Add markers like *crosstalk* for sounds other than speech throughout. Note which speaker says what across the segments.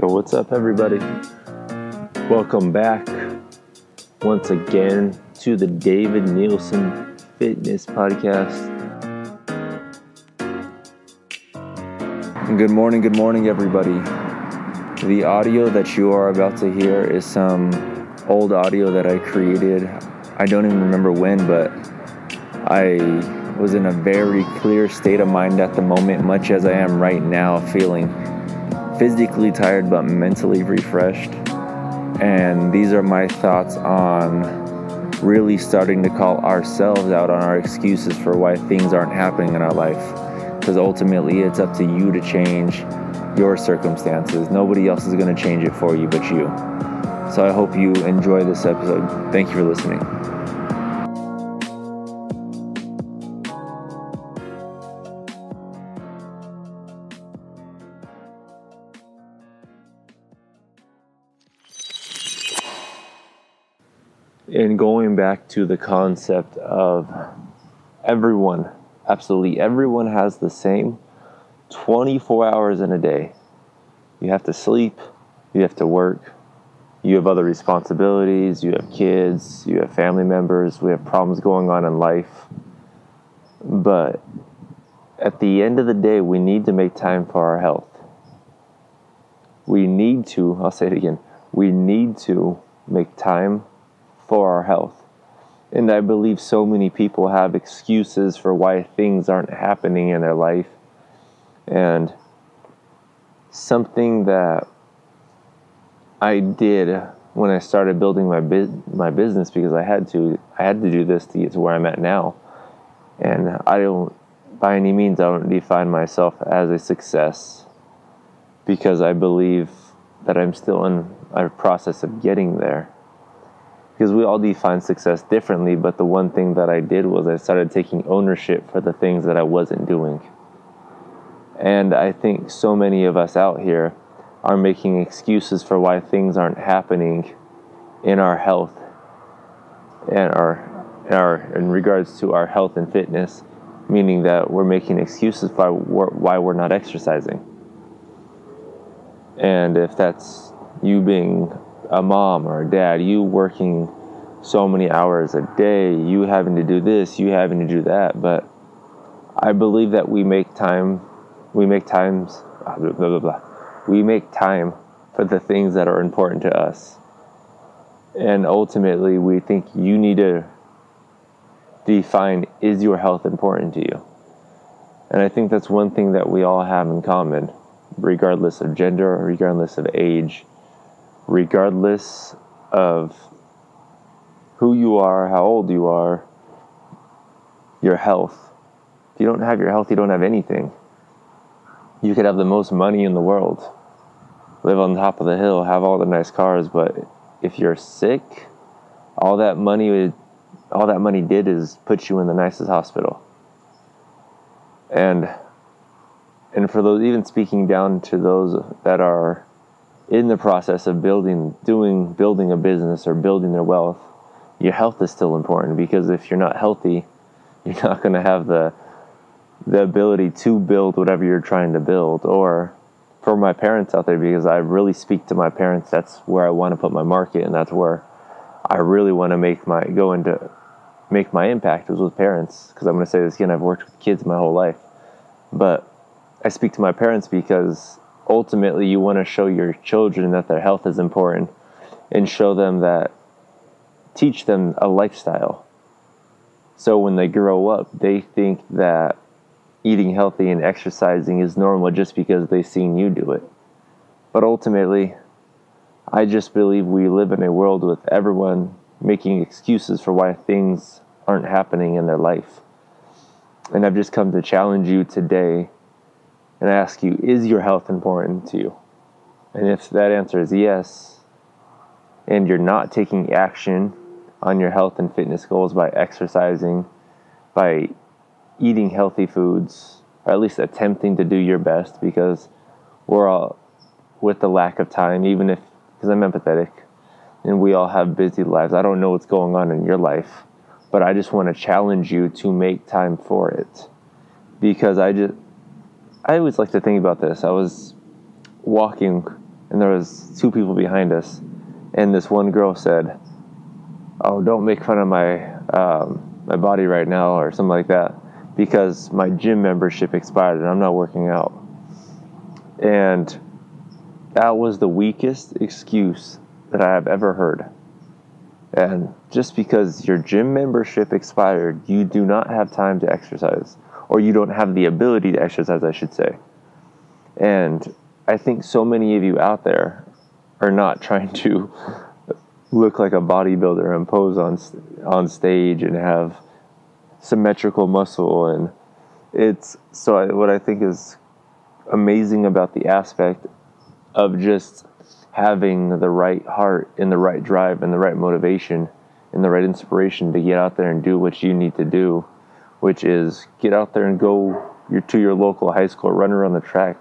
Speaker 1: Yo, what's up, everybody? Welcome back once again to the David Nielsen Fitness Podcast. Good morning, good morning, everybody. The audio that you are about to hear is some old audio that I created. I don't even remember when, but I was in a very clear state of mind at the moment, much as I am right now, feeling physically tired but mentally refreshed. And these are my thoughts on really starting to call ourselves out on our excuses for why things aren't happening in our life. Because ultimately, it's up to you to change your circumstances. Nobody else is going to change it for you but you. So I hope you enjoy this episode. Thank you for listening. And going back to the concept of everyone, absolutely everyone has the same 24 hours in a day. You have to sleep, you have to work, you have other responsibilities, you have kids, you have family members, we have problems going on in life. But at the end of the day, we need to make time for our health. We need to, I'll say it again, we need to make time for our health. And I believe so many people have excuses for why things aren't happening in their life. And something that I did when I started building my bu- my business because I had to I had to do this to get to where I'm at now. And I don't by any means I don't define myself as a success because I believe that I'm still in a process of getting there because we all define success differently. But the one thing that I did was I started taking ownership for the things that I wasn't doing. And I think so many of us out here are making excuses for why things aren't happening in our health and our, our in regards to our health and fitness, meaning that we're making excuses for why we're not exercising. And if that's you being a mom or a dad, you working so many hours a day, you having to do this, you having to do that. But I believe that we make time, we make times, blah, blah, blah, blah. We make time for the things that are important to us. And ultimately, we think you need to define is your health important to you? And I think that's one thing that we all have in common, regardless of gender, regardless of age regardless of who you are, how old you are, your health. If you don't have your health, you don't have anything. You could have the most money in the world, live on top of the hill, have all the nice cars, but if you're sick, all that money all that money did is put you in the nicest hospital. And and for those even speaking down to those that are in the process of building doing building a business or building their wealth your health is still important because if you're not healthy *laughs* you're not going to have the the ability to build whatever you're trying to build. Or for my parents out there because I really speak to my parents that's where I want to put my market and that's where I really want to make my go into make my impact was with parents. Because I'm going to say this again I've worked with kids my whole life. But I speak to my parents because ultimately you want to show your children that their health is important and show them that teach them a lifestyle. So when they grow up they think that eating healthy and exercising is normal just because they've seen you do it. But ultimately i just believe we live in a world with everyone making excuses for why things aren't happening in their life. And i've just come to challenge you today and ask you, is your health important to you? And if that answer is yes, and you're not taking action on your health and fitness goals by exercising, by eating healthy foods, or at least attempting to do your best, because we're all, with the lack of time, even if, because I'm empathetic, and we all have busy lives. I don't know what's going on in your life, but I just want to challenge you to make time for it. Because I just, I always like to think about this. I was walking and there was two people behind us, and this one girl said, "Oh, don't make fun of my um, my body right now," or something like that, because my gym membership expired and I'm not working out. And that was the weakest excuse that I have ever heard. And just because your gym membership expired, you do not have time to exercise, or you don't have the ability to exercise, I should say. And I think so many of you out there are not *laughs* trying to look like a bodybuilder and pose on on stage and have symmetrical muscle and it's so I, what I think is amazing about the aspect of just having the right heart and the right drive and the right motivation and the right inspiration to get out there and do what you need to do, which is get out there and go your, to your local high school, run around the track,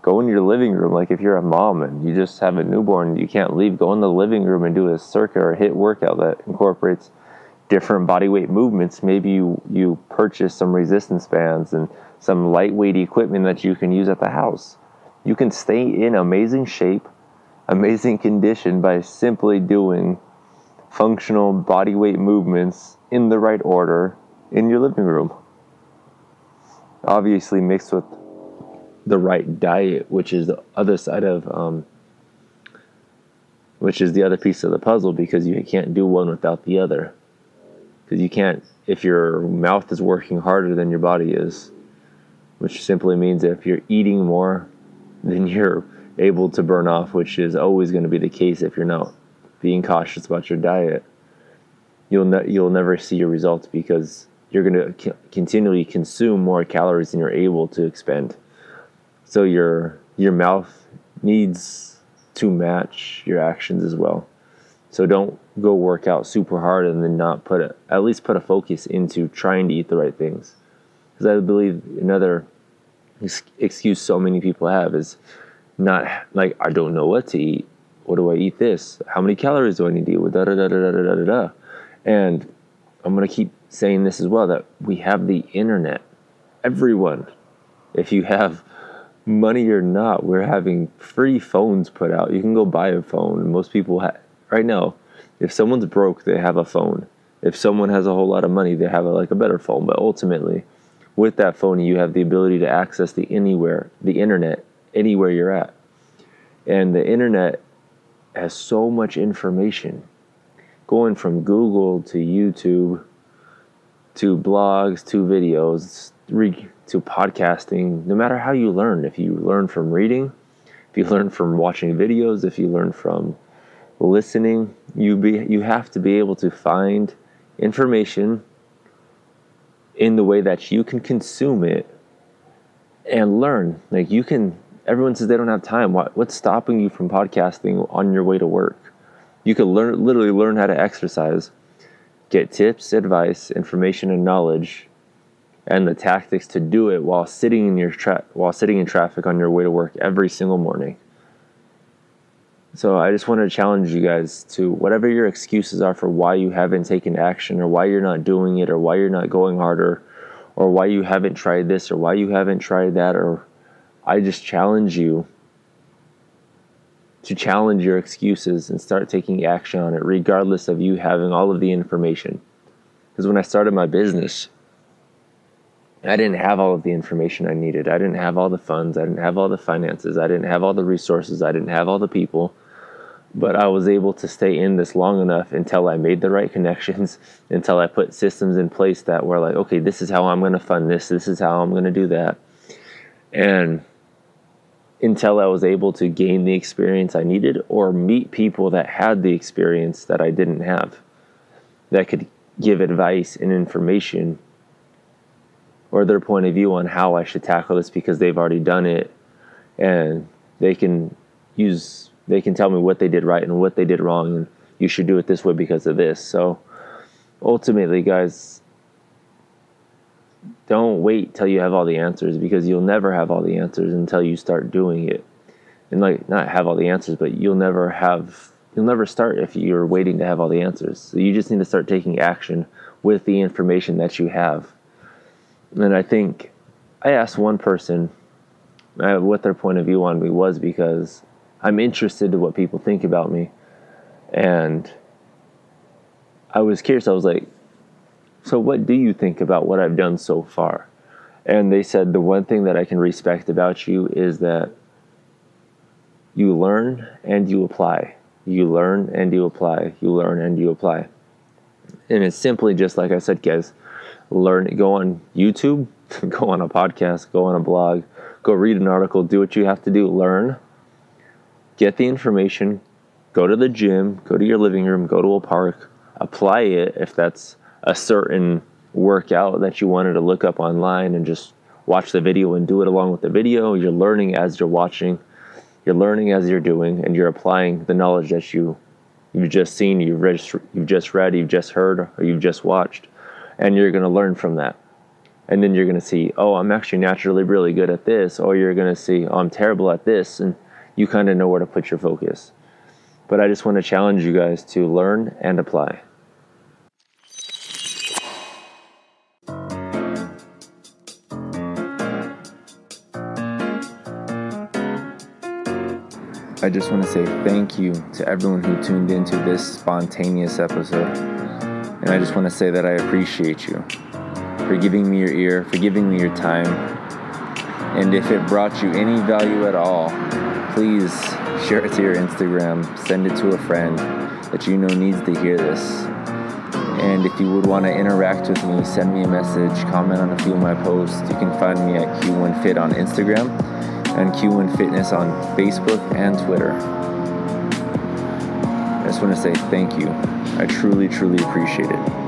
Speaker 1: go in your living room. Like if you're a mom and you just have a newborn, you can't leave, go in the living room and do a circuit or a HIIT workout that incorporates different body weight movements. Maybe you, you purchase some resistance bands and some lightweight equipment that you can use at the house. You can stay in amazing shape, amazing condition by simply doing functional body weight movements in the right order in your living room. Obviously, mixed with the right diet, which is the other side of, um, which is the other piece of the puzzle because you can't do one without the other. Because you can't, if your mouth is working harder than your body is, which simply means if you're eating more *laughs* then you're able to burn off, which is always going to be the case if you're not being cautious about your diet, you'll ne- you'll never see your results because you're going to continually consume more calories than you're able to expend. So your your mouth needs to match your actions as well. So don't go work out super hard and then not put a, at least put a focus into trying to eat the right things. Because I believe another excuse so many people have is not like I don't know what to eat. What do I eat this? How many calories do I need to eat? Da da da da da da da da. And I'm gonna keep saying this as well that we have the internet. Everyone, if you have money or not, we're having free phones put out. You can go buy a phone. Most people ha- right now, if someone's broke, they have a phone. If someone has a whole lot of money, they have a, like a better phone. But ultimately, with that phone, you have the ability to access the anywhere, the internet, anywhere you're at. And the internet has so much information going from Google to YouTube to blogs to videos to podcasting, no matter how you learn, if you learn from reading, if you learn from watching videos, if you learn from listening, you be you have to be able to find information in the way that you can consume it and learn. Like you can, everyone says they don't have time. What, what's stopping you from podcasting on your way to work? You can learn, literally learn how to exercise, get tips, advice, information, and knowledge, and the tactics to do it while sitting in your tra- while sitting in traffic on your way to work every single morning. So I just want to challenge you guys to whatever your excuses are for why you haven't taken action or why you're not doing it or why you're not going harder or why you haven't tried this or why you haven't tried that or I just challenge you to challenge your excuses and start taking action on it regardless of you having all of the information. Because when I started my business, I didn't have all of the information I needed. I didn't have all the funds. I didn't have all the finances. I didn't have all the resources. I didn't have all the people but I was able to stay in this long enough until I made the right connections, *laughs* until I put systems in place that were like, okay, this is how I'm going to fund this, this is how I'm going to do that. And until I was able to gain the experience I needed or meet people that had the experience that I didn't have, that could give advice and information or their point of view on how I should tackle this because they've already done it and they can use they can tell me what they did right and what they did wrong and you should do it this way because of this. So ultimately guys don't wait till you have all the answers because you'll never have all the answers until you start doing it and like not have all the answers but you'll never have you'll never start if you're waiting to have all the answers so you just need to start taking action with the information that you have and i think i asked one person uh, what their point of view on me was because I'm interested in what people think about me. And I was curious. I was like, so what do you think about what I've done so far? And they said the one thing that I can respect about you is that you learn and you apply. You learn and you apply. You learn and you apply. And it's simply just like I said, guys, learn, go on YouTube, *laughs* go on a podcast, go on a blog, go read an article, do what you have to do, learn, get the information, go to the gym, go to your living room, go to a park, apply it if that's a certain workout that you wanted to look up online and just watch the video and do it along with the video. You're learning as you're watching, you're learning as you're doing, and you're applying the knowledge that you you've just seen, you've read, you've just read, you've just heard, or you've just watched, and you're going to learn from that. And then you're going to see, oh, I'm actually naturally really good at this, or you're going to see, oh, I'm terrible at this, and you kind of know where to put your focus. But I just want to challenge you guys to learn and apply. I just want to say thank you to everyone who tuned into this spontaneous episode. And I just want to say that I appreciate you for giving me your ear, for giving me your time. And if it brought you any value at all, please share it to your Instagram, send it to a friend that you know needs to hear this. And if you would want to interact with me, send me a message, comment on a few of my posts. You can find me at Q1Fit on Instagram and Q1 Fitness on Facebook and Twitter. I just want to say thank you. I truly, truly appreciate it.